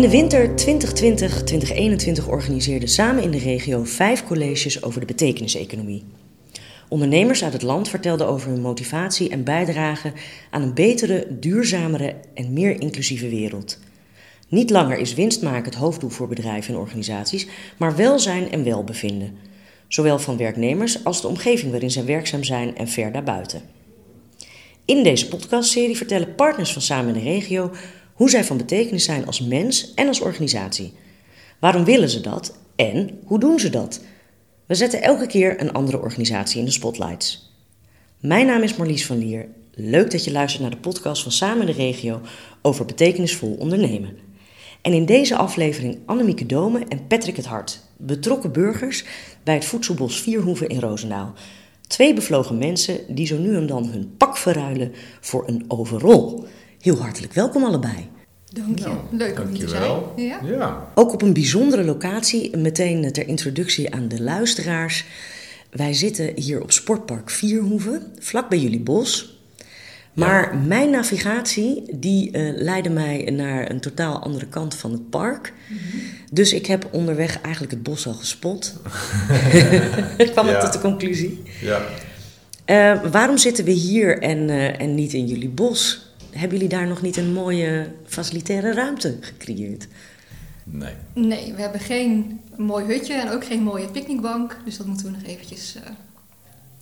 In de winter 2020-2021 organiseerden samen in de regio vijf colleges over de betekeniseconomie. Ondernemers uit het land vertelden over hun motivatie en bijdrage aan een betere, duurzamere en meer inclusieve wereld. Niet langer is winst maken het hoofddoel voor bedrijven en organisaties, maar welzijn en welbevinden. Zowel van werknemers als de omgeving waarin zij werkzaam zijn en ver daarbuiten. In deze podcastserie vertellen partners van Samen in de Regio hoe zij van betekenis zijn als mens en als organisatie. Waarom willen ze dat en hoe doen ze dat? We zetten elke keer een andere organisatie in de spotlights. Mijn naam is Marlies van Lier. Leuk dat je luistert naar de podcast van Samen de Regio over betekenisvol ondernemen. En in deze aflevering Annemieke Dome en Patrick het Hart, betrokken burgers bij het voedselbos Vierhoeven in Roosendaal. Twee bevlogen mensen die zo nu en dan hun pak verruilen voor een overrol. Heel hartelijk welkom allebei. Dank je. Nou, Leuk om hier te zijn. Ja? Ja. Ook op een bijzondere locatie, meteen ter introductie aan de luisteraars. Wij zitten hier op Sportpark Vierhoeven, vlak bij jullie bos. Maar mijn navigatie, die eh, leidde mij naar een totaal andere kant van het park. Dus ik heb onderweg eigenlijk het bos al gespot. ik kwam ik tot de conclusie. ja. Eh, waarom zitten we hier en, eh, en niet in jullie bos? Hebben jullie daar nog niet een mooie facilitaire ruimte gecreëerd? Nee. Nee, we hebben geen mooi hutje en ook geen mooie picknickbank. Dus dat moeten we nog eventjes eh,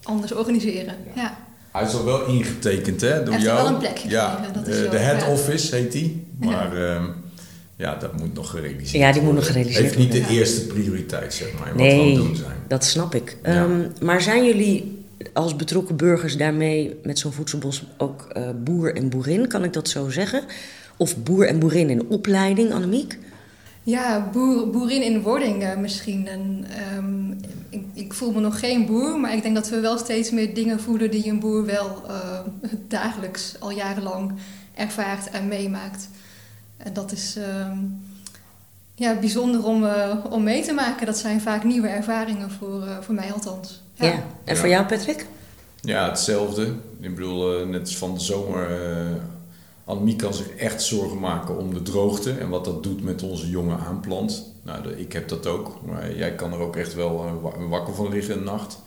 anders organiseren. Ja. Hij is al wel ingetekend, hè, door heeft jou. wel een plekje ja, gekregen, dat is eh, de head ja. office heet die. Maar ja. ja, dat moet nog gerealiseerd Ja, die moet nog worden. gerealiseerd Heeft niet de worden. eerste prioriteit, zeg maar, in wat we Nee, aan het doen zijn. dat snap ik. Ja. Ehm, maar zijn jullie als betrokken burgers daarmee met zo'n voedselbos ook eh, boer en boerin, kan ik dat zo zeggen? Of boer en boerin in opleiding, Annemiek? Ja, boer, boerin in wording eh, misschien. En, ehm, ik, voel me nog geen boer, maar ik denk dat we wel steeds meer dingen voelen die een boer wel eh, dagelijks al jarenlang ervaart en meemaakt. En dat is ehm, ja, bijzonder om, om mee te maken. Dat zijn vaak nieuwe ervaringen voor, voor mij althans. Ja. En voor jou, Patrick? Ja, hetzelfde. Ik bedoel, eh, net als van de zomer. eh Annemiek kan zich echt zorgen maken om de droogte en wat dat doet met onze jonge aanplant. Nou, de- ik heb dat ook, maar jij kan er ook echt wel eh, wa- wakker van liggen een nacht.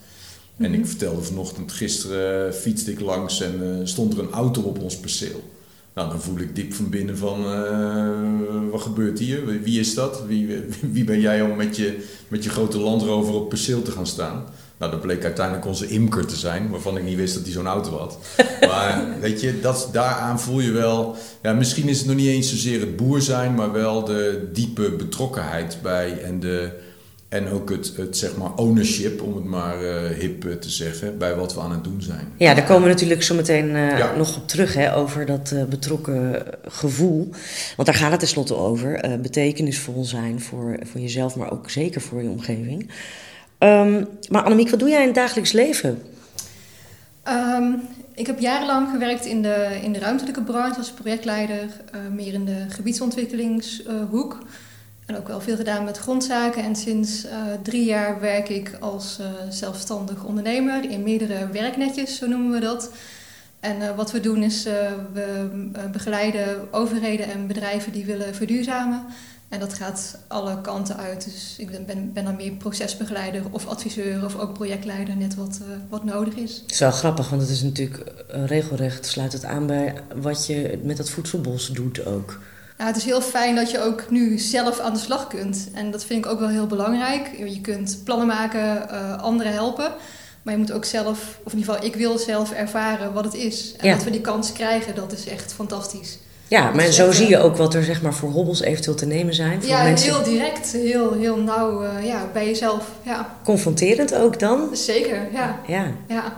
En ik vertelde vanochtend, gisteren fietste ik langs en stond er een auto op ons perceel. Nou, dan voel ik diep van binnen van, eh, wat gebeurt hier? Wie- Wie is dat? Wie, wie ben jij om met je, met je grote landrover op perceel te gaan staan? Nou, dat bleek uiteindelijk onze imker te zijn, waarvan ik niet wist dat hij zo'n auto had. Maar weet je, dat, daaraan voel je wel... Ja, misschien is het nog niet eens zozeer het boer zijn, maar wel de diepe betrokkenheid bij en de... En ook het, het zeg maar ownership, om het maar eh, hip eh, te zeggen, bij wat we aan het doen zijn. Ja, daar komen we natuurlijk zo meteen eh, Ja. nog op terug, hè, over dat betrokken gevoel. Want daar gaat het tenslotte over. betekenisvol zijn voor, voor jezelf, maar ook zeker voor je omgeving. Ehm, maar Annemiek, wat doe jij in het dagelijks leven? Ehm, ik heb jarenlang gewerkt in de, in de ruimtelijke branche als projectleider, eh, meer in de gebiedsontwikkelingshoek. en ook wel veel gedaan met grondzaken. En sinds eh, drie jaar werk ik als eh, zelfstandig ondernemer in meerdere werknetjes, zo noemen we dat. En wat we doen is, we begeleiden overheden en bedrijven die willen verduurzamen. En dat gaat alle kanten uit. Dus ik ben, ben, dan meer procesbegeleider of adviseur of ook projectleider, net wat, eh, wat nodig is. Het is wel grappig, want het is natuurlijk regelrecht, sluit het aan bij wat je met dat voedselbos doet ook. Ja, het is heel fijn dat je ook nu zelf aan de slag kunt. En dat vind ik ook wel heel belangrijk. Je kunt plannen maken, eh, anderen helpen. Maar je moet ook zelf, of in ieder geval ik wil zelf ervaren wat het is. En Ja. dat we die kans krijgen, dat is echt fantastisch. Ja, maar zo zie je ook wat er zeg maar, voor hobbels eventueel te nemen zijn. Voor Ja, mensen. heel direct, heel, heel nauw eh, ja, bij jezelf. Ja, Confronterend ook dan. zeker. Ja, Ja. ja.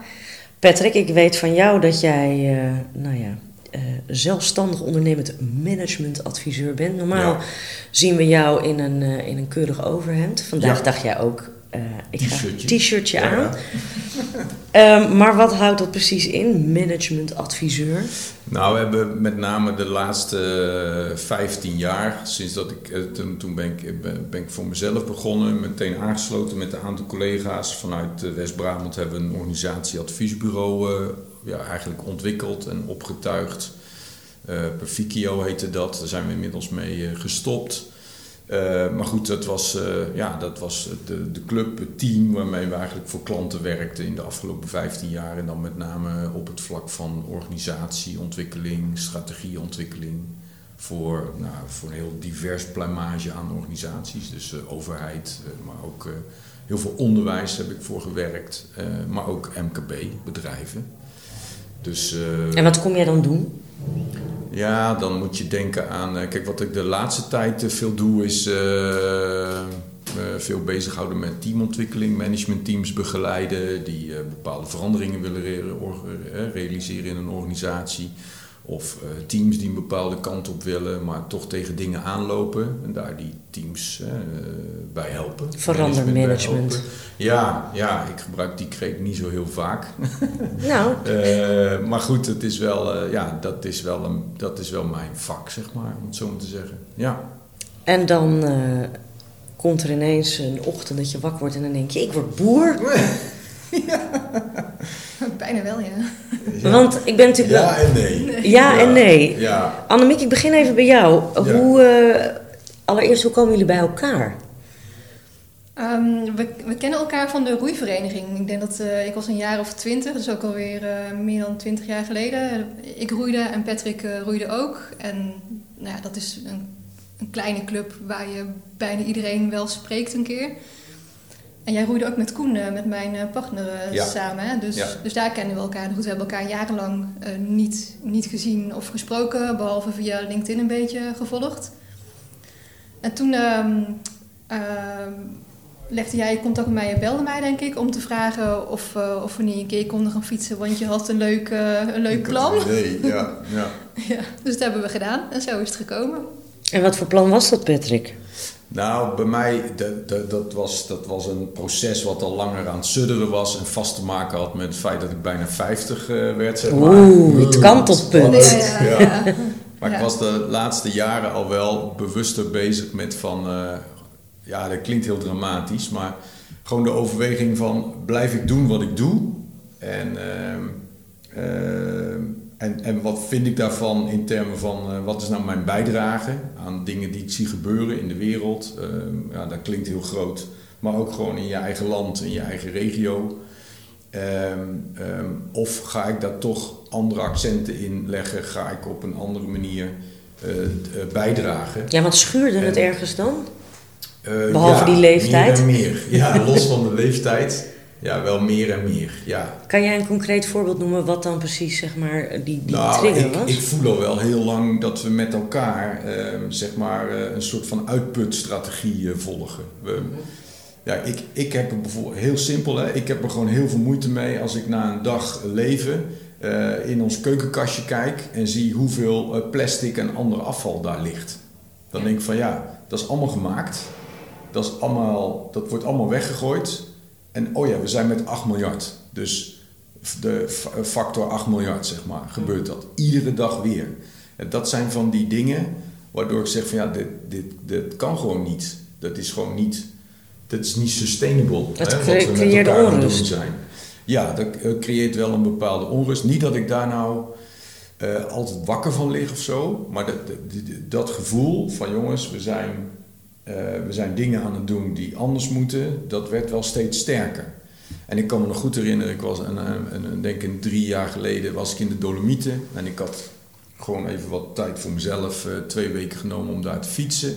Patrick, ik weet van jou dat jij, eh, nou ja, eh, zelfstandig ondernemend managementadviseur bent. Normaal Ja. zien we jou in een, eh, in een keurig overhemd. Vandaag Ja. dacht jij ook, ik ga T-shirtje. t-shirtje aan. Ehm, maar wat houdt dat precies in, managementadviseur? Nou, we hebben met name de laatste eh, 15 jaar, sinds dat ik, eh, toen, toen ben, ik, ben, ik voor mezelf begonnen, meteen aangesloten met een aantal collega's vanuit eh, West-Brabant hebben we een organisatie adviesbureau eh, ja, eigenlijk ontwikkeld en opgetuigd. Perficcio heette dat, daar zijn we inmiddels mee gestopt. Maar goed, dat was, ja, dat was de, de club, het team waarmee we eigenlijk voor klanten werkten in de afgelopen 15 jaar. En dan met name op het vlak van organisatieontwikkeling, strategieontwikkeling voor, nou, voor een heel divers plumage aan organisaties. Dus overheid, maar ook heel veel onderwijs heb ik voor gewerkt. maar ook MKB-bedrijven. Dus, en wat kom jij dan doen? Ja, dan moet je denken aan... kijk, wat ik de laatste tijd veel doe is... veel bezighouden met teamontwikkeling, managementteams begeleiden... die bepaalde veranderingen willen re realiseren in een organisatie... Of uh, teams die een bepaalde kant op willen, maar toch tegen dingen aanlopen. En daar die teams uh, bij helpen. Verandermanagement. Ja, ja, ik gebruik die kreet niet zo heel vaak. Nou. uh, maar goed, het is wel, ja, dat, is wel een, dat is wel mijn vak, zeg maar, om het zo maar te zeggen. Ja. En dan komt er ineens een ochtend dat je wakker wordt en dan denk je, ik word boer. ja. Bijna wel, ja. Want ik ben natuurlijk... Ja en nee. Ja, en nee. Ja. Annemiek, ik begin even bij jou. Hoe, uh, allereerst, hoe komen jullie bij elkaar? Um, we, we, kennen elkaar van de roeivereniging. Ik denk dat uh, ik was een jaar of twintig, dus ook alweer uh, meer dan twintig jaar geleden. Ik roeide en Patrick roeide ook. En nou ja, dat is een, een kleine club waar je bijna iedereen wel spreekt een keer. En jij roeide ook met Koen, eh, met mijn eh, partner, eh, samen. Hè? Dus, dus daar kennen we elkaar. Goed, we hebben elkaar jarenlang niet, niet gezien of gesproken, behalve via LinkedIn een beetje gevolgd. En toen uh, legde jij contact met mij en belde mij, denk ik, om te vragen of, of we niet een keer konden gaan fietsen, want je had een leuk, een leuk plan. Nee, ja, ja. ja. Dus dat hebben we gedaan en zo is het gekomen. En wat voor plan was dat, Patrick? Nou, bij mij, de, de, dat, was, dat was een proces wat al langer aan het sudderen was en vast te maken had met het feit dat ik bijna 50 uh, eh, werd, zeg maar. Oeh, het kantelpunt. Ja, ja, ja. Maar ik was de laatste jaren al wel bewuster bezig met van, uh, ja, dat klinkt heel dramatisch, maar gewoon de overweging van, blijf ik doen wat ik doe? En... Uh, en, en wat vind ik daarvan in termen van uh, wat is nou mijn bijdrage aan dingen die ik zie gebeuren in de wereld? Uh, ja, dat klinkt heel groot, maar ook gewoon in je eigen land, in je eigen regio. Um, um, of ga ik daar toch andere accenten in leggen? Ga ik op een andere manier uh, bijdragen? Ja, wat schuurde het ergens dan? Behalve die leeftijd? Meer en meer. Ja, los van de leeftijd. Ja, wel meer en meer, ja. Kan jij een concreet voorbeeld noemen wat dan precies, zeg maar, die, die nou, trigger ik, was? ik voel al wel heel lang dat we met elkaar, eh, zeg maar, uh, een soort van uitputstrategie uh, volgen. We, ja, ik, ik heb er bijvoorbeeld, heel simpel, hè, ik heb er gewoon heel veel moeite mee als ik na een dag leven in ons keukenkastje kijk en zie hoeveel plastic en ander afval daar ligt. Dan denk ik van ja, dat is allemaal gemaakt. Dat, is allemaal, dat wordt allemaal weggegooid. En oh ja, we zijn met 8 miljard. Dus de factor 8 miljard, zeg maar, gebeurt dat. Iedere dag weer. En dat zijn van die dingen waardoor ik zeg van ja, dit, dit, dit kan gewoon niet. Dat is gewoon niet, dat is niet sustainable. Dat hè, wat we met elkaar het doen zijn. Ja, dat eh, creëert wel een bepaalde onrust. Niet dat ik daar nou uh, altijd wakker van lig of zo. Maar dat, dat, dat gevoel van jongens, we zijn uh, we zijn dingen aan het doen die anders moeten, dat werd wel steeds sterker. En ik kan me nog goed herinneren, ik was een, een, denk ik drie jaar geleden was ik in de Dolomieten en ik had gewoon even wat tijd voor mezelf, uh, twee weken genomen om daar te fietsen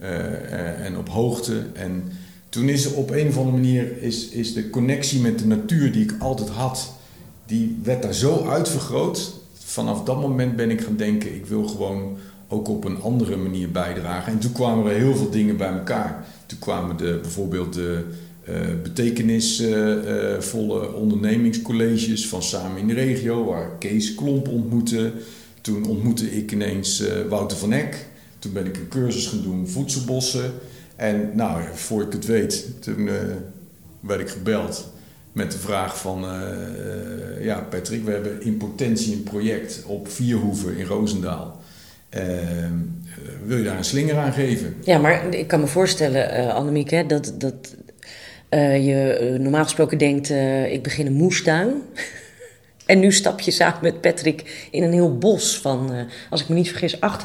uh, en op hoogte. En toen is op een of andere manier is, is de connectie met de natuur die ik altijd had, die werd daar zo uitvergroot. Vanaf dat moment ben ik gaan denken, ik wil gewoon ook op een andere manier bijdragen. En toen kwamen er heel veel dingen bij elkaar. Toen kwamen de, bijvoorbeeld de uh, betekenisvolle ondernemingscolleges van Samen in de Regio, waar Kees Klomp ontmoette. Toen ontmoette ik ineens uh, Wouter van Eck. Toen ben ik een cursus gaan doen, voedselbossen. En nou, voor ik het weet, toen werd ik gebeld met de vraag van... ja, Patrick, we hebben in potentie een project op Vierhoeven in Roosendaal. Ehm, wil je daar een slinger aan geven? Ja, maar ik kan me voorstellen, uh, Annemiek, hè, dat, dat uh, je normaal gesproken denkt: ik begin een moestuin. En nu stap je samen met Patrick in een heel bos van, uh, als ik me niet vergis, 8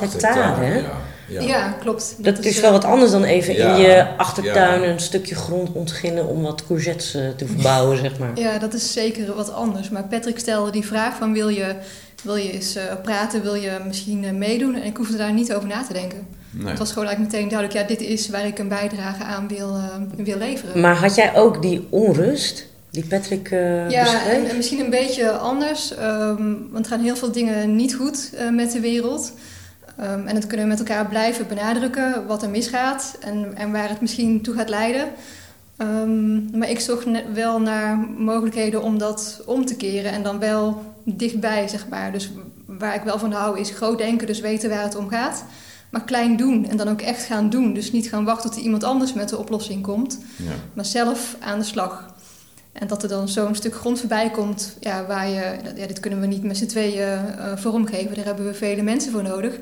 hectare. hè? Ja, ja. ja, klopt. Dat, dat is wel wat anders dan even in je achtertuin een stukje grond ontginnen om wat courgettes te verbouwen, zeg maar. Ja, dat is zeker wat anders. Maar Patrick stelde die vraag van wil je, wil je eens uh, praten, wil je misschien uh, meedoen? En ik hoefde daar niet over na te denken. Nee. Het was gewoon eigenlijk meteen duidelijk, ja, dit is waar ik een bijdrage aan wil, wil leveren. Maar had jij ook die onrust? die Patrick uh, Ja, en, misschien een beetje anders. Um, want er gaan heel veel dingen niet goed uh, met de wereld. Um, en dat kunnen we met elkaar blijven benadrukken, wat er misgaat en, en waar het misschien toe gaat leiden. Um, maar ik zocht wel naar mogelijkheden om dat om te keren en dan wel dichtbij, zeg maar. Dus waar ik wel van hou is groot denken, dus weten waar het om gaat. Maar klein doen en dan ook echt gaan doen. Dus niet gaan wachten tot iemand anders met de oplossing komt, ja. maar zelf aan de slag. En dat er dan zo'n stuk grond voorbij komt, ja, waar je, ja, dit kunnen we niet met z'n tweeën uh, vormgeven, daar hebben we vele mensen voor nodig.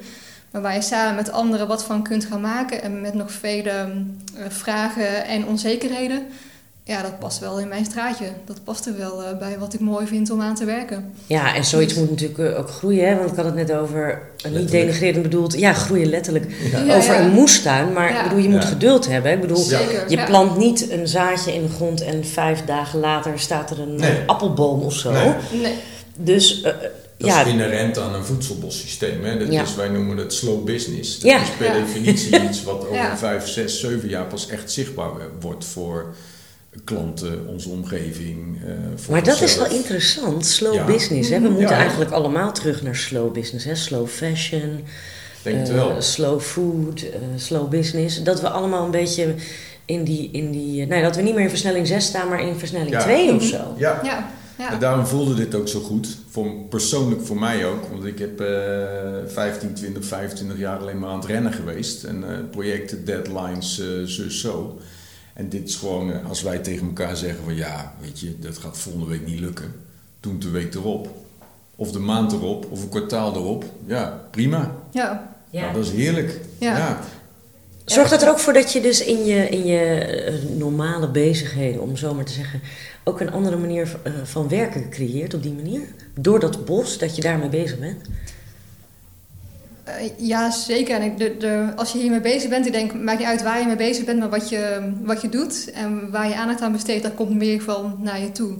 Maar waar je samen met anderen wat van kunt gaan maken en met nog vele uh, vragen en onzekerheden, ja, dat past wel in mijn straatje. Dat past er wel uh, bij wat ik mooi vind om aan te werken. Ja, en zoiets moet natuurlijk ook groeien, hè? want ik had het net over, niet denigrerend bedoeld, ja, groeien letterlijk, ja. over ja, een moestuin. Maar ik bedoel, je moet geduld hebben. Ik bedoel, Zeker, je plant niet een zaadje in de grond en vijf dagen later staat er een nee. appelboom of zo. Nee. nee. Dus uh, dat ja. is inherent aan een voedselbossysteem. Hè? Dat ja. is, wij noemen het slow business. Dat ja. is per definitie iets wat over vijf, zes, zeven jaar pas echt zichtbaar wordt voor klanten, onze omgeving. Uh, maar dat is wel interessant, slow business. Hè? We moeten eigenlijk allemaal terug naar slow business. Hè? Slow fashion, Denk uh, wel. slow food, uh, slow business. Dat we allemaal een beetje in die... In die nou, dat we niet meer in versnelling 6 staan, maar in versnelling 2 of zo. Ja. ja. Ja. En daarom voelde dit ook zo goed. Voor, persoonlijk voor mij ook. Want ik heb uh, 15, 20, 25 jaar alleen maar aan het rennen geweest. En uh, projecten, deadlines, uh, zus zo. En dit is gewoon, uh, als wij tegen elkaar zeggen van ja, weet je, dat gaat volgende week niet lukken. Toen de week erop. Of de maand erop, of een kwartaal erop. Ja, prima. Ja. ja. Nou, dat is heerlijk. Ja. ja. Zorgt dat er ook voor dat je dus in je, in je normale bezigheden, om zo maar te zeggen, ook een andere manier van werken creëert op die manier? Door dat bos, dat je daarmee bezig bent? Uh, ja, zeker. En ik, de, de, als je hiermee bezig bent, ik denk, maakt niet uit waar je mee bezig bent, maar wat je, wat je doet en waar je aandacht aan besteedt, dat komt meer van naar je toe.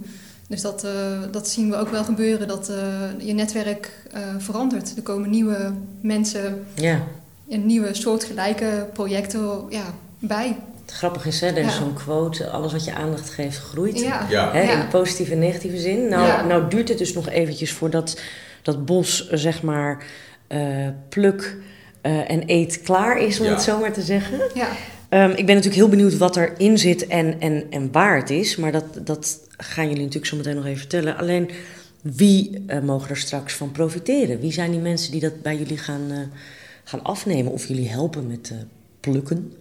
Dus dat, uh, dat zien we ook wel gebeuren, dat uh, je netwerk verandert. Er komen nieuwe mensen, ja. en nieuwe soortgelijke projecten ja, bij. Het grappige is, hè, er is ja. zo'n quote, alles wat je aandacht geeft groeit. Ja. Ja. Hè, in positieve en negatieve zin. Nou, nou duurt het dus nog eventjes voordat dat bos, zeg maar, pluk uh, en eet klaar is, om het zo maar te zeggen. Ja. Um, ik ben natuurlijk heel benieuwd wat erin zit en, en, en waar het is. Maar dat, dat gaan jullie natuurlijk zo meteen nog even vertellen. Alleen, wie uh, mogen er straks van profiteren? Wie zijn die mensen die dat bij jullie gaan, gaan afnemen? Of jullie helpen met plukken?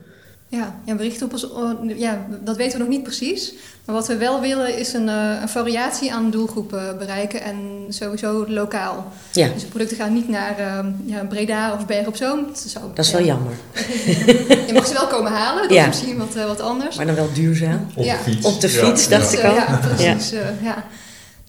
Ja, ja, berichten op ons, ja, dat weten we nog niet precies. Maar wat we wel willen is een, uh, een variatie aan doelgroepen bereiken en sowieso lokaal. Ja. Dus de producten gaan niet naar uh, ja, Breda of Berg op Zoom. Dat, zou, dat is ja. wel jammer. je mag ze wel komen halen, dat is misschien wat, uh, wat anders. Maar dan wel duurzaam. Op de fiets. Op de fiets, dacht ik al. Ja, precies. ja.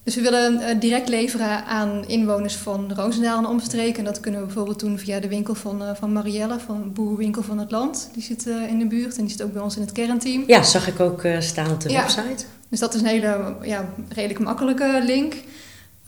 Dus we willen uh, direct leveren aan inwoners van Roosendaal en omstreken. En dat kunnen we bijvoorbeeld doen via de winkel van, uh, van Marielle, van Boerwinkel van het Land. Die zit uh, in de buurt en die zit ook bij ons in het kernteam. Ja, zag ik ook staan op de ja. website. Dus dat is een hele ja, redelijk makkelijke link.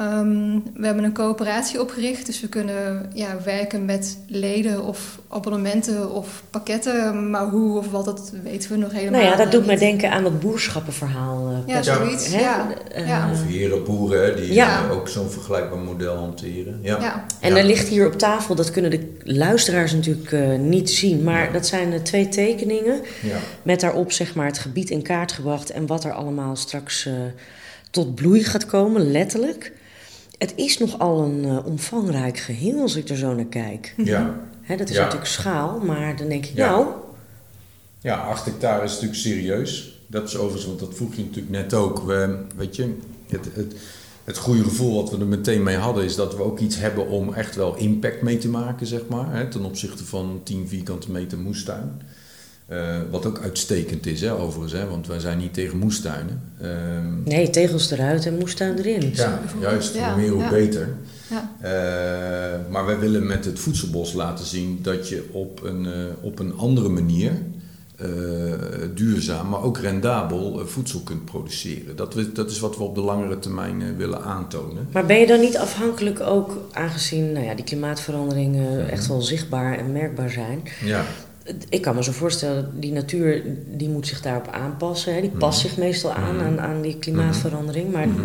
Um, we hebben een coöperatie opgericht, dus we kunnen ja, werken met leden of abonnementen of pakketten. Maar hoe of wat, dat weten we nog helemaal Nou ja, dat doet niet. mij denken aan dat boerschappenverhaal. Uh, Ja, zoiets. hè? Ja. Uh, Ja. Of herenboeren hè, die Ja. uh, ook zo'n vergelijkbaar model hanteren. Ja. Ja. En Ja. er ligt hier op tafel, dat kunnen de luisteraars natuurlijk uh, niet zien, maar dat zijn uh, twee tekeningen Ja. met daarop zeg maar het gebied in kaart gebracht en wat er allemaal straks uh, tot bloei gaat komen, letterlijk. Het is nogal een uh, omvangrijk geheel als ik er zo naar kijk. Ja. Hè, dat is Ja. natuurlijk schaal, maar dan denk ik, Ja. nou, Ja, 8 hectare is natuurlijk serieus. Dat is overigens, want dat vroeg je natuurlijk net ook. We, weet je, het, het, het goede gevoel wat we er meteen mee hadden... is dat we ook iets hebben om echt wel impact mee te maken, zeg maar. Hè, ten opzichte van 10 vierkante meter moestuin. Eh, wat ook uitstekend is, hè, overigens, hè, want wij zijn niet tegen moestuinen. Ehm, Nee, tegels eruit en moestuin erin. ja, juist, Ja, hoe meer hoe ja. beter. Ja. Eh, maar wij willen met het voedselbos laten zien dat je op een, eh, op een andere manier eh, duurzaam, maar ook rendabel voedsel kunt produceren. Dat, we, dat is wat we op de langere termijn willen aantonen. Maar ben je dan niet afhankelijk ook, aangezien nou ja, die klimaatveranderingen echt wel zichtbaar en merkbaar zijn? Ja, Ik kan me zo voorstellen, die natuur die moet zich daarop aanpassen. Hè? Die past zich meestal aan, Mhm. aan aan die klimaatverandering. Maar Mhm.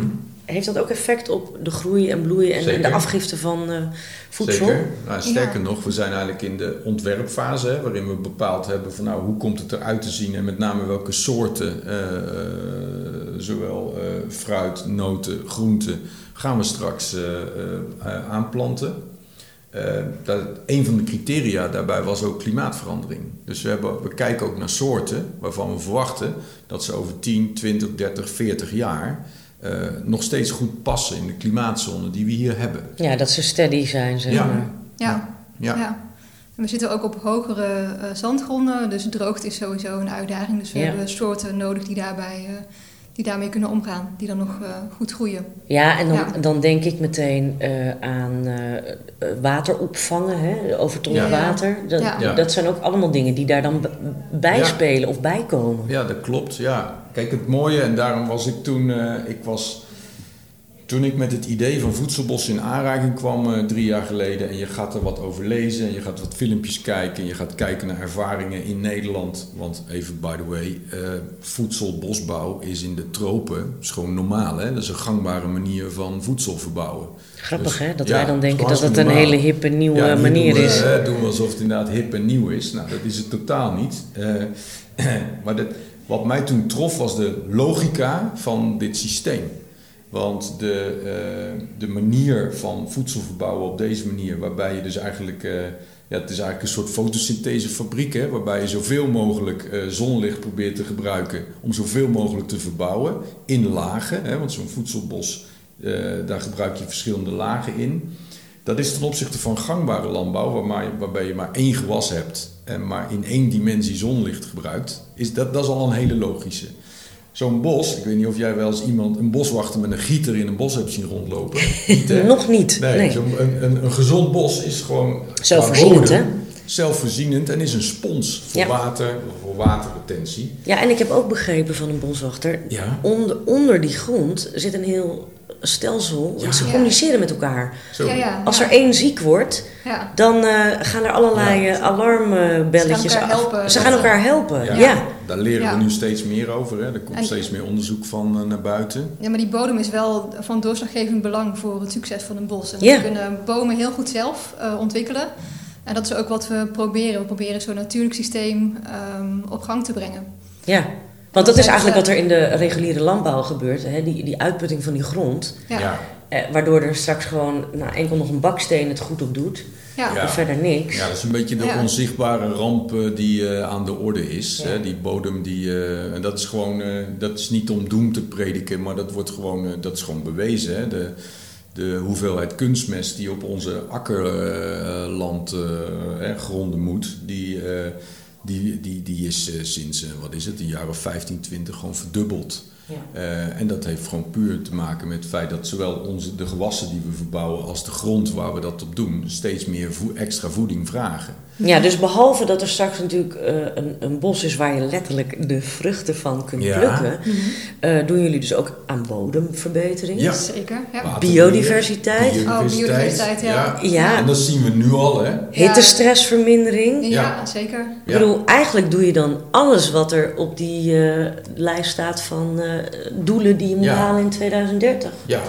heeft dat ook effect op de groei en bloei en, en de afgifte van eh, voedsel? Zeker. Nou, sterker Ja. nog, we zijn eigenlijk in de ontwerpfase, hè, waarin we bepaald hebben van nou, hoe komt het eruit te zien en met name welke soorten, eh, eh, zowel eh, fruit, noten, groenten, gaan we straks eh, eh, eh, aanplanten. Eh, dat, een van de criteria daarbij was ook klimaatverandering. Dus we, hebben, we kijken ook naar soorten waarvan we verwachten dat ze over 10, 20, 30, 40 jaar eh, nog steeds goed passen in de klimaatzone die we hier hebben. Ja, dat ze steady zijn, zeg Ja. maar. Ja. Ja. Ja. En we zitten ook op hogere eh, zandgronden, dus droogte is sowieso een uitdaging. Dus we Ja. hebben soorten nodig die, daarbij, eh, die daarmee kunnen omgaan, die dan nog eh, goed groeien. Ja, en dan, Ja. dan denk ik meteen eh, aan eh, water opvangen, hè? overtollig Ja. water. Dat, Ja. Ja. dat zijn ook allemaal dingen die daar dan bij Ja. spelen of bij komen. Ja, dat klopt. Ja. Kijk, het mooie, en daarom was ik toen, eh, ik was, toen ik met het idee van voedselbos in aanraking kwam eh, drie jaar geleden, en je gaat er wat over lezen, en je gaat wat filmpjes kijken, en je gaat kijken naar ervaringen in Nederland. Want even by the way, eh voedselbosbouw is in de tropen is gewoon normaal. Hè? Dat is een gangbare manier van voedsel verbouwen. Grappig Dus, hè, dat ja, wij dan denken dat het een normaal. hele hippe nieuwe Ja, manier doen we, is. eh, doen we alsof het inderdaad hip en nieuw is. Nou, dat is het totaal niet. Eh, maar dat, wat mij toen trof was de logica van dit systeem. Want de, eh, de manier van voedsel verbouwen op deze manier, waarbij je dus eigenlijk, eh, ja, het is eigenlijk een soort fotosynthesefabriek, hè, waarbij je zoveel mogelijk eh, zonlicht probeert te gebruiken om zoveel mogelijk te verbouwen in lagen. Hè, want zo'n voedselbos, daar gebruik je verschillende lagen in. Dat is ten opzichte van gangbare landbouw, waarbij, waarbij je maar één gewas hebt en maar in één dimensie zonlicht gebruikt, is dat, dat is al een hele logische. Zo'n bos, ik weet niet of jij wel eens iemand, een boswachter met een gieter in een bos hebt zien rondlopen. Niet? Nog niet. Nee, Nee. zo'n- een, een, een gezond bos is gewoon Zelfvoorzienend, hè? Zelfvoorzienend en is een spons voor Ja. water, voor waterretentie. Ja, en ik heb ook begrepen van een boswachter, Ja, onder, onder die grond zit een heel stelsel. Ja. ze Ja. communiceren met elkaar. zo. Ja, ja, Als ja. er één ziek wordt, Ja. dan eh, gaan er allerlei Ja. eh, alarmbelletjes Ze gaan elkaar af. helpen. Ze gaan elkaar helpen, Ja. ja. Daar leren Ja. we nu steeds meer over. Hè. Er komt En- steeds meer onderzoek van eh, naar buiten. Ja, maar die bodem is wel van doorslaggevend belang voor het succes van een bos. En Ja. we kunnen bomen heel goed zelf eh, ontwikkelen. En dat is ook wat we proberen. We proberen zo'n natuurlijk systeem ehm, op gang te brengen. Ja, want dat is eigenlijk wat er in de reguliere landbouw gebeurt. Hè? Die, die uitputting van die grond. Ja, Eh, waardoor er straks gewoon nou, enkel nog een baksteen het goed op doet. ja. Ja. En verder niks. Ja, dat is een beetje de Ja. onzichtbare ramp eh, die eh, aan de orde is. Ja. Hè? Die bodem, die, eh, en dat is gewoon, eh, dat is niet om doem te prediken, maar dat wordt gewoon, eh, dat is gewoon bewezen. Hè? De, de hoeveelheid kunstmest die op onze akkerland eh, eh, gronden moet, die, eh, die, die, die is eh, sinds, eh, wat is het, een jaar of 15, 20 gewoon verdubbeld. Ja. Eh, en dat heeft gewoon puur te maken met het feit dat zowel onze, de gewassen die we verbouwen als de grond waar we dat op doen, steeds meer extra voeding vragen. Ja, dus behalve dat er straks natuurlijk eh, een, een bos is waar je letterlijk de vruchten van kunt Ja. plukken, Mhm. eh, doen jullie dus ook aan bodemverbetering, Ja. Zeker. Ja. Water- biodiversiteit, Oh, biodiversiteit, ja. Ja. En dat zien we nu al, hè? hittestressvermindering. Ja, Ja. zeker. Ik bedoel, eigenlijk doe je dan alles wat er op die eh, lijst staat van eh, doelen die je moet Ja. halen in 2030. Ja.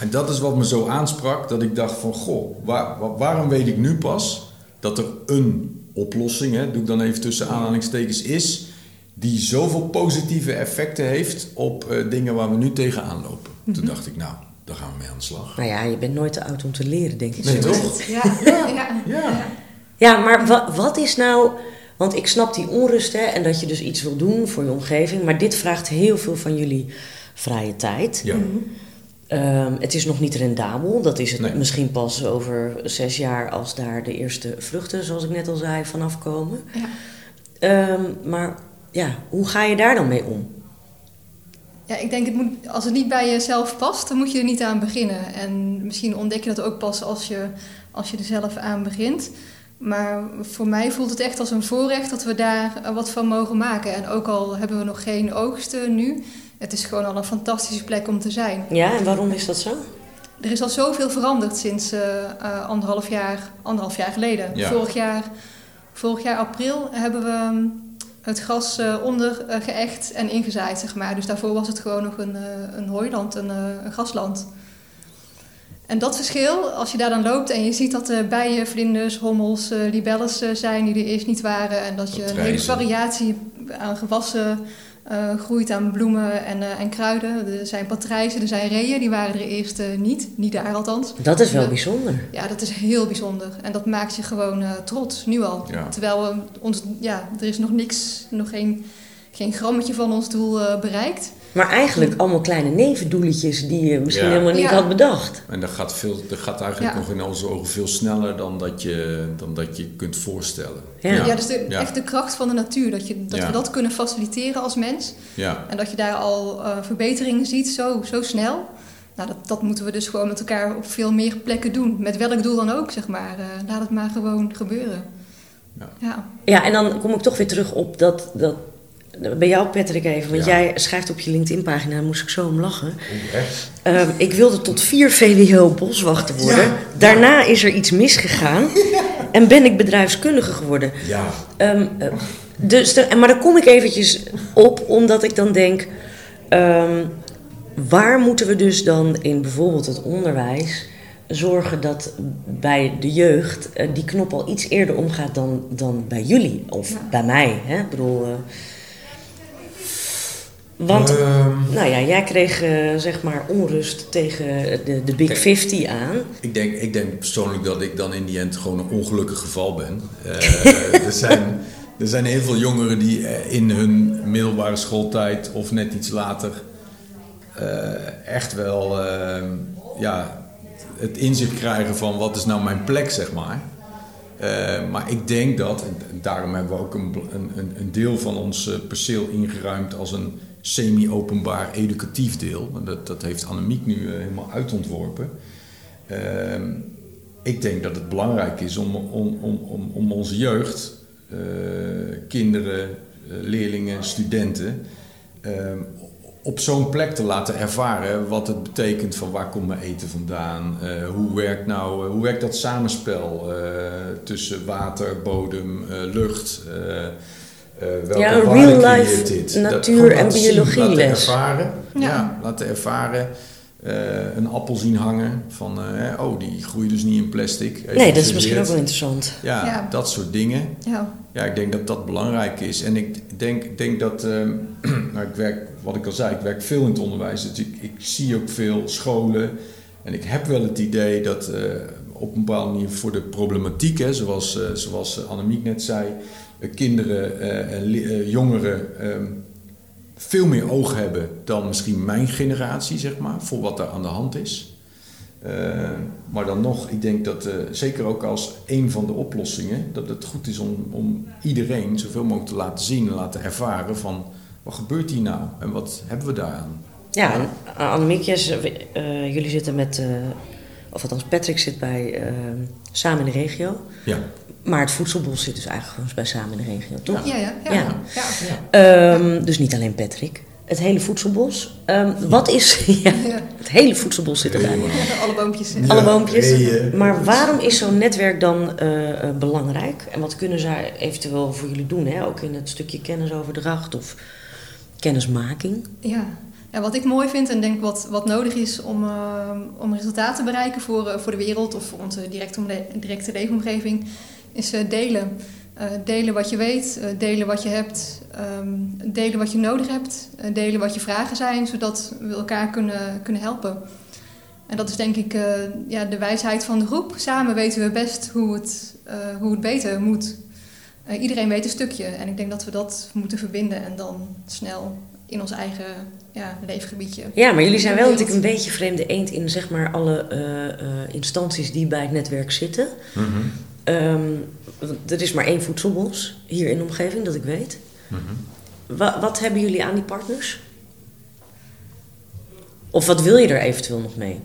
En dat is wat me zo aansprak, dat ik dacht van, goh, waar- wa- waarom weet ik nu pas dat er een oplossing, hè, doe ik dan even tussen aanhalingstekens, is die zoveel positieve effecten heeft op eh, dingen waar we nu tegenaan lopen. Toen dacht ik, nou, daar gaan we mee aan de slag. Nou ja, je bent nooit te oud om te leren, denk ik. Nee, zo. toch? Ja, ja. Ja. Ja, maar wa- wat is nou... Want ik snap die onrust hè, en dat je dus iets wil doen voor je omgeving. Maar dit vraagt heel veel van jullie vrije tijd. Ja. Ehm, het is nog niet rendabel. Dat is het Nee. misschien pas over zes jaar als daar de eerste vruchten, zoals ik net al zei, vanaf komen. Ja. Ehm, maar ja, hoe ga je daar dan mee om? Ja, ik denk het moet, als het niet bij jezelf past, dan moet je er niet aan beginnen. En misschien ontdek je dat ook pas als je, als je er zelf aan begint. Maar voor mij voelt het echt als een voorrecht dat we daar wat van mogen maken. En ook al hebben we nog geen oogsten nu, het is gewoon al een fantastische plek om te zijn. Ja, en waarom is dat zo? Er is al zoveel veranderd sinds uh, uh, anderhalf, jaar, anderhalf jaar geleden. Ja. Vorig, jaar, vorig jaar april hebben we hm, het gras uh, onder geëcht en ingezaaid, zeg maar. Dus daarvoor was het gewoon nog een, een hooiland, een, een grasland. En dat verschil, als je daar dan loopt en je ziet dat er bijen, vlinders, hommels, uh, libelles uh, zijn die er eerst niet waren. En dat je een hele variatie aan gewassen uh, groeit, aan bloemen en, en kruiden. Er zijn patrijzen, er zijn reeën, die waren er eerst niet. Niet daar althans. Dat is wel bijzonder. Ja, dat is heel bijzonder. En dat maakt je gewoon trots, nu al. Ja. Terwijl ons, ja, er is nog niks, nog geen, geen grammetje van ons doel bereikt. Maar eigenlijk allemaal kleine nevendoeletjes die je misschien Ja. helemaal niet Ja. had bedacht. En dat gaat, veel, dat gaat eigenlijk Ja. nog in onze ogen veel sneller dan dat je, dan dat je kunt voorstellen. Ja. Ja, dus de, Ja. echt de kracht van de natuur. Dat, je, dat Ja. we dat kunnen faciliteren als mens. Ja. En dat je daar al eh, verbeteringen ziet, zo, zo snel. Nou, dat, dat moeten we dus gewoon met elkaar op veel meer plekken doen. Met welk doel dan ook, zeg maar. Eh, laat het maar gewoon gebeuren. Ja. Ja. Ja, en dan kom ik toch weer terug op dat, dat bij jou Patrick even, want Ja. jij schrijft op je LinkedIn-pagina, daar moest ik zo om lachen. Echt? Ehm, ik wilde tot vier VWO boswachter worden. Ja. Daarna is er iets misgegaan en ben ik bedrijfskundige geworden. Ja. Ehm, eh, dus de- maar daar kom ik eventjes op, omdat ik dan denk... ehm, waar moeten we dus dan in bijvoorbeeld het onderwijs... zorgen dat bij de jeugd eh, die knop al iets eerder omgaat dan, dan bij jullie of bij mij? Hè? Ik bedoel... eh, want, Ehm, nou ja, jij kreeg eh, zeg maar onrust tegen de, de Big Kijk. 50 aan. ik, denk, ik denk persoonlijk dat ik dan in die end gewoon een ongelukkig geval ben. Eh, er, zijn, er zijn heel veel jongeren die eh, in hun middelbare schooltijd of net iets later echt wel ja, het inzicht krijgen van wat is nou mijn plek, zeg maar. Maar ik denk dat, en daarom hebben we ook een, een, een- deel van ons perceel ingeruimd als een semi-openbaar educatief deel. Dat, dat heeft Annemiek nu eh, helemaal uitontworpen. Ehm, ik denk dat het belangrijk is om, om, om, om, onze jeugd, eh, kinderen, eh, leerlingen, studenten, ehm, op zo'n plek te laten ervaren wat het betekent van waar komt mijn eten vandaan, hoe, werkt nou, hoe werkt dat samenspel tussen water, bodem, lucht. Eh, welke Ja, een real creëert life dit? Dat natuur- en biologieles. Laten ervaren, ja. Ja. laten ervaren. eh, een appel zien hangen van, eh, oh, die groeit dus niet in plastic. Even Nee, dat is misschien ook wel interessant. Ja, Ja. dat soort dingen. Ja. Ja, ik denk dat dat belangrijk is. En ik denk, denk dat, ehm, nou, ik werk, wat ik al zei, ik werk veel in het onderwijs. Dus ik, ik zie ook veel scholen. En ik heb wel het idee dat eh, op een bepaalde manier voor de problematiek, hè, zoals, eh, zoals Annemiek net zei, kinderen eh, en eh, jongeren ehm, veel meer oog hebben dan misschien mijn generatie, zeg maar, voor wat er aan de hand is. Eh, maar dan nog, ik denk dat, eh, zeker ook als een van de oplossingen, dat het goed is om, om iedereen zoveel mogelijk te laten zien en laten ervaren van wat gebeurt hier nou en wat hebben we daaraan. Ja, en uh, Annemiek, jij z- eh, jullie zitten met, eh, of althans Patrick zit bij eh, Samen in de Regio. Ja. Maar het voedselbos zit dus eigenlijk gewoon bij Samen in de Regio, toch? Ja, ja, ja. Ja. ja. Ehm, dus niet alleen Patrick. Het hele voedselbos. Ehm, wat is... ja, Ja. het hele voedselbos zit erbij. Alle boompjes. Ja. Alle boompjes. Maar waarom is zo'n netwerk dan eh, eh, belangrijk? En wat kunnen zij eventueel voor jullie doen? Hè? Ook in het stukje kennisoverdracht of kennismaking? Ja. ja, wat ik mooi vind en denk wat, wat nodig is om, uh, om resultaten te bereiken voor, uh, voor de wereld of voor onze directe, directe leefomgeving, is uh, delen. delen wat je weet, delen wat je hebt, um, delen wat je nodig hebt, delen wat je vragen zijn, zodat we elkaar kunnen, kunnen helpen. En dat is denk ik ja, de wijsheid van de groep. Samen weten we best hoe het, hoe het beter moet. iedereen weet een stukje en ik denk dat we dat moeten verbinden en dan snel in ons eigen ja, leefgebiedje. Ja, maar jullie zijn wel natuurlijk een beetje vreemde eend in zeg maar alle uh, uh, instanties die bij het netwerk zitten. Mm -hmm. Um, er is maar één voedselbos hier in de omgeving, dat ik weet. Mhm. Wa- wat hebben jullie aan die partners? Of wat wil je er eventueel nog mee?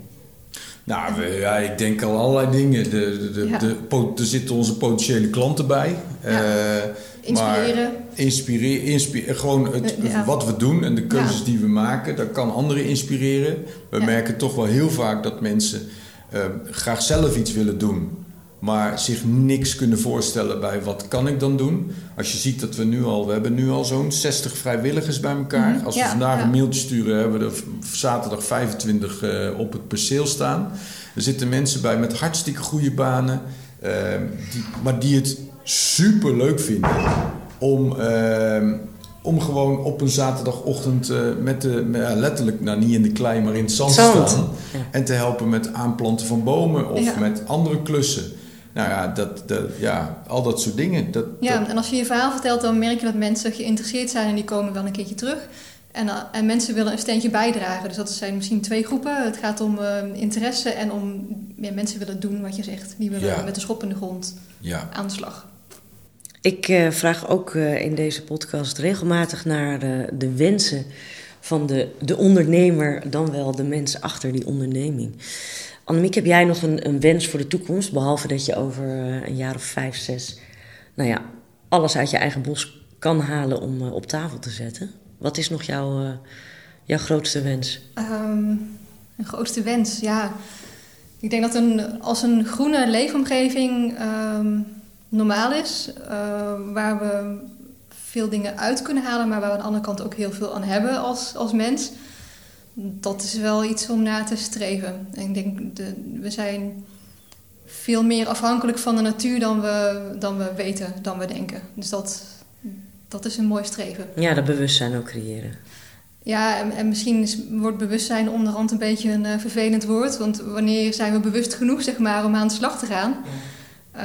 Nou, we- ja, ik denk al allerlei dingen. De, de, de, Ja. de po- er zitten onze potentiële klanten bij. Ja. Eh, Inspireren. Inspireren, inspi- gewoon het, Eh, ja. wat we doen en de keuzes Ja. die we maken, dat kan anderen inspireren. We Ja. merken toch wel heel vaak dat mensen eh, graag zelf iets willen doen, maar zich niks kunnen voorstellen bij wat kan ik dan doen. Als je ziet dat we nu al, we hebben nu al zo'n 60 vrijwilligers bij elkaar. Mhm, Als we ja, vandaag ja. een mailtje sturen, hebben we er zaterdag 25 eh, op het perceel staan. Er zitten mensen bij met hartstikke goede banen, eh, die, maar die het super leuk vinden om, ehm, om gewoon op een zaterdagochtend eh, met de, met- letterlijk, nou niet in de klei, maar in het zand, Zand, staan. ja. En te helpen met aanplanten van bomen of Ja. met andere klussen. Nou ja, dat, dat, ja, al dat soort dingen. Dat, Ja, dat- en als je je verhaal vertelt, dan merk je dat mensen geïnteresseerd zijn en die komen wel een keertje terug. En, eh, en mensen willen een steentje bijdragen. Dus dat zijn misschien twee groepen. Het gaat om eh, interesse en om ja, mensen willen doen wat je zegt. Die willen Ja. met de schop in de grond ja. aan de slag. Ik eh, vraag ook eh, in deze podcast regelmatig naar de, de wensen van de, de ondernemer, dan wel de mensen achter die onderneming. Annemiek, heb jij nog een, een wens voor de toekomst? Behalve dat je over eh, een jaar of vijf, zes, nou ja, alles uit je eigen bos kan halen om eh, op tafel te zetten. Wat is nog jouw, eh, jouw grootste wens? Ehm, een grootste wens, ja. Ik denk dat een, als een groene leefomgeving ehm, normaal is, eh, waar we veel dingen uit kunnen halen, maar waar we aan de andere kant ook heel veel aan hebben als, als mens, dat is wel iets om naar te streven. En ik denk, de, we zijn veel meer afhankelijk van de natuur dan we, dan we weten, dan we denken. Dus dat, dat is een mooi streven. Ja, dat bewustzijn ook creëren. Ja, en, en misschien is, wordt bewustzijn onderhand een beetje een eh, vervelend woord. Want wanneer zijn we bewust genoeg, zeg maar, om aan de slag te gaan? Eh,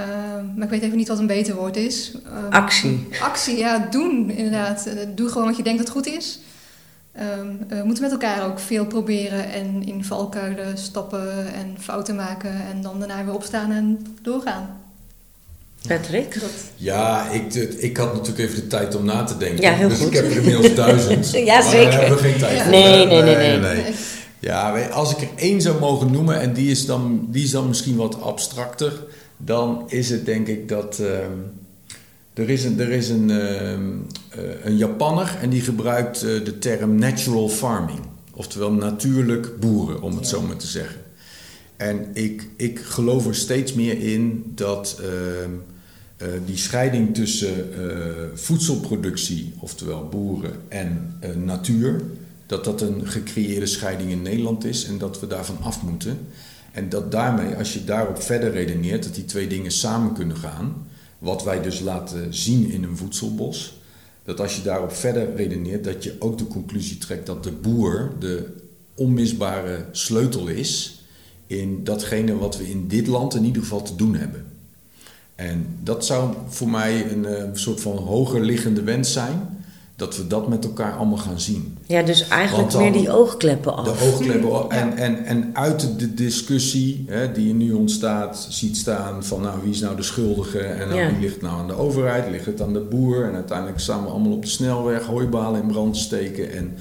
maar ik weet even niet wat een beter woord is. Ehm, Actie. Actie, ja, doen inderdaad. Eh, Doe gewoon wat je denkt dat goed is. Ehm, we moeten met elkaar ook veel proberen en in valkuilen stappen en fouten maken. En dan daarna weer opstaan en doorgaan. Patrick? Dat, Ja, ik, ik had natuurlijk even de tijd om na te denken. Ja, heel dus goed. ik heb er inmiddels duizend. Ja, maar zeker. Daar hebben we geen tijd Ja. voor. Nee, nee, nee, nee. Ja, als ik er één zou mogen noemen, en die is dan, die is dan misschien wat abstracter, dan is het denk ik dat. ehm, er is een, er is een, ehm, eh, een Japanner en die gebruikt eh, de term natural farming. Oftewel natuurlijk boeren, om het zo maar te zeggen. En ik, ik geloof er steeds meer in dat ehm, eh, die scheiding tussen voedselproductie, oftewel boeren, en natuur, dat dat een gecreëerde scheiding in Nederland is en dat we daarvan af moeten. En dat daarmee, als je daarop verder redeneert, dat die twee dingen samen kunnen gaan, wat wij dus laten zien in een voedselbos, dat als je daarop verder redeneert, dat je ook de conclusie trekt dat de boer de onmisbare sleutel is in datgene wat we in dit land in ieder geval te doen hebben. En dat zou voor mij een eh, soort van hoger liggende wens zijn, dat we dat met elkaar allemaal gaan zien. Ja, dus eigenlijk meer die oogkleppen af. De oogkleppen en, en, en uit de discussie hè, die er nu ontstaat, ziet staan van nou wie is nou de schuldige en nou, Ja. wie ligt het nou aan de overheid, ligt het aan de boer en uiteindelijk staan we allemaal op de snelweg hooibalen in brand te steken en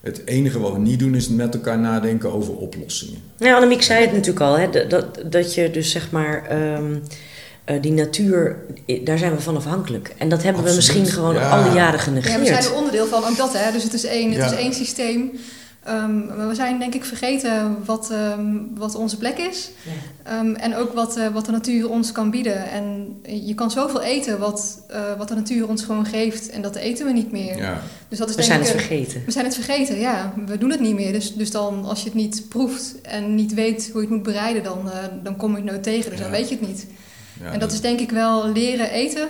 het enige wat we niet doen is met elkaar nadenken over oplossingen. Nou, Annemiek zei het natuurlijk al, hè, dat- dat, dat je dus zeg maar ehm, eh, die natuur, i- daar zijn we van afhankelijk. En dat hebben we misschien gewoon ja. alle jaren Ja, genegeerd. we zijn er onderdeel van, ook dat hè. Dus het is één, het Ja. is één systeem. Ehm, maar we zijn denk ik vergeten wat, ehm, wat onze plek is. Ehm, en ook wat, eh, wat de natuur ons kan bieden. En je kan zoveel eten wat, eh, wat de natuur ons gewoon geeft. En dat eten we niet meer. Ja. Dus dat is we denk zijn ik, het eh, vergeten. we zijn het vergeten, ja. We doen het niet meer. Dus, dus dan, als je het niet proeft en niet weet hoe je het moet bereiden, dan, eh, dan kom je het nooit tegen. Dus Ja. dan weet je het niet. En dat is denk ik wel leren eten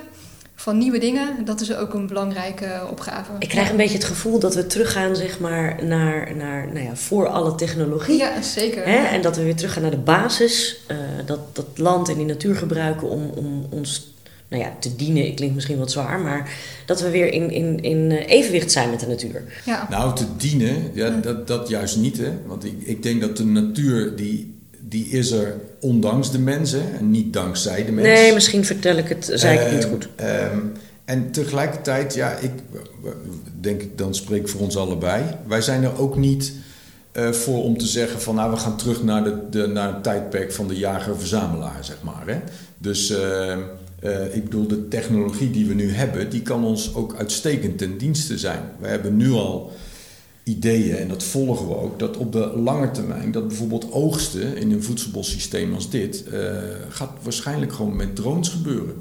van nieuwe dingen. Dat is ook een belangrijke opgave. Ik krijg een beetje het gevoel dat we teruggaan zeg maar, naar, naar nou ja, voor alle technologie. Ja, zeker. Hè? En dat we weer teruggaan naar de basis. eh, dat, dat land en die natuur gebruiken om, om ons nou ja, te dienen. Ik klinkt misschien wat zwaar, maar dat we weer in, in, in eh, evenwicht zijn met de natuur. Ja. Nou, te dienen, ja, dat, dat juist niet. Hè? Want ik, ik denk dat de natuur, die, die is er ondanks de mensen en niet dankzij de mensen. Nee, misschien vertel ik het, zei ik het niet Ehm, goed. ehm, en tegelijkertijd, ja, ik denk ik, dan spreek voor ons allebei. Wij zijn er ook niet eh, voor om te zeggen van nou we gaan terug naar, de, de, naar het tijdperk van de jager-verzamelaar, zeg maar. Hè? Dus ehm, eh, ik bedoel, de technologie die we nu hebben, die kan ons ook uitstekend ten dienste zijn. We hebben nu al ideeën, en dat volgen we ook, dat op de lange termijn, dat bijvoorbeeld oogsten in een voedselbossysteem als dit, eh, gaat waarschijnlijk gewoon met drones gebeuren.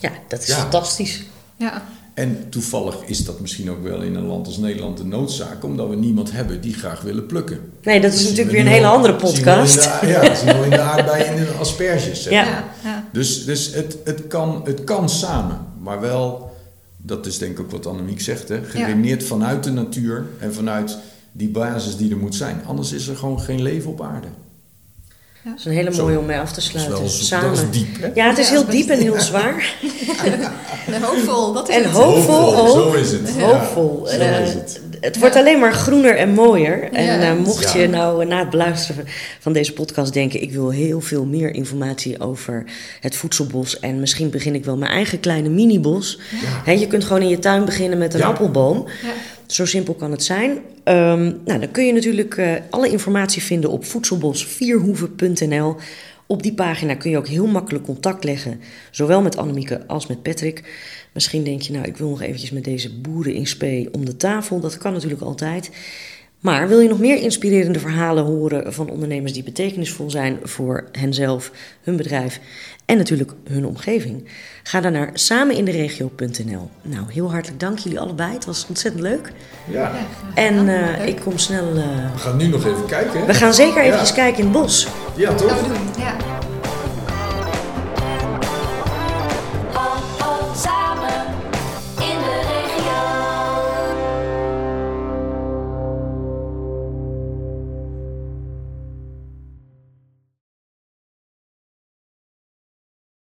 Ja, dat is Ja. fantastisch. Ja, En toevallig is dat misschien ook wel in een land als Nederland de noodzaak, omdat we niemand hebben die graag willen plukken. Nee, dat is natuurlijk we weer een hele andere zien de- podcast. ja, dat zien we in de aardbeien en in de asperges. ja. Dus, dus het, het, kan, het kan samen, maar wel, dat is denk ik ook wat Annemiek zegt, hè, geredeneerd vanuit de natuur en vanuit die basis die er moet zijn. Anders is er gewoon geen leven op aarde. Dat is een hele Zo. mooie om mee af te Dat is sluiten. wel Samen. dat is diep. Hè? Ja, het is Ja, heel diep en heel zwaar. En hoopvol, dat is En het. hoopvol ook. Zo is het. Ja, Hoopvol. zo Eh, is het. Het wordt alleen maar groener en mooier. En Ja. eh, mocht Ja. je nou eh, na het beluisteren van deze podcast denken... ik wil heel veel meer informatie over het voedselbos... en misschien begin ik wel mijn eigen kleine minibos. Hè, je kunt gewoon in je tuin beginnen met een Ja. appelboom. Ja. Zo simpel kan het zijn. Ehm, nou, dan kun je natuurlijk eh, alle informatie vinden op voedselbosvierhoeven.nl. Op die pagina kun je ook heel makkelijk contact leggen, zowel met Annemieke als met Patrick. Misschien denk je, nou, ik wil nog eventjes met deze boeren in spe om de tafel. Dat kan natuurlijk altijd. Maar wil je nog meer inspirerende verhalen horen van ondernemers die betekenisvol zijn voor henzelf, hun bedrijf en natuurlijk hun omgeving? Ga dan naar sameninderegio.nl. Nou, heel hartelijk dank jullie allebei. Het was ontzettend leuk. Ja. En eh, ik kom snel. eh, We gaan nu nog even kijken. hè? We gaan zeker Ja. eventjes kijken in het bos. Ja, Gaan toch? we doen, ja.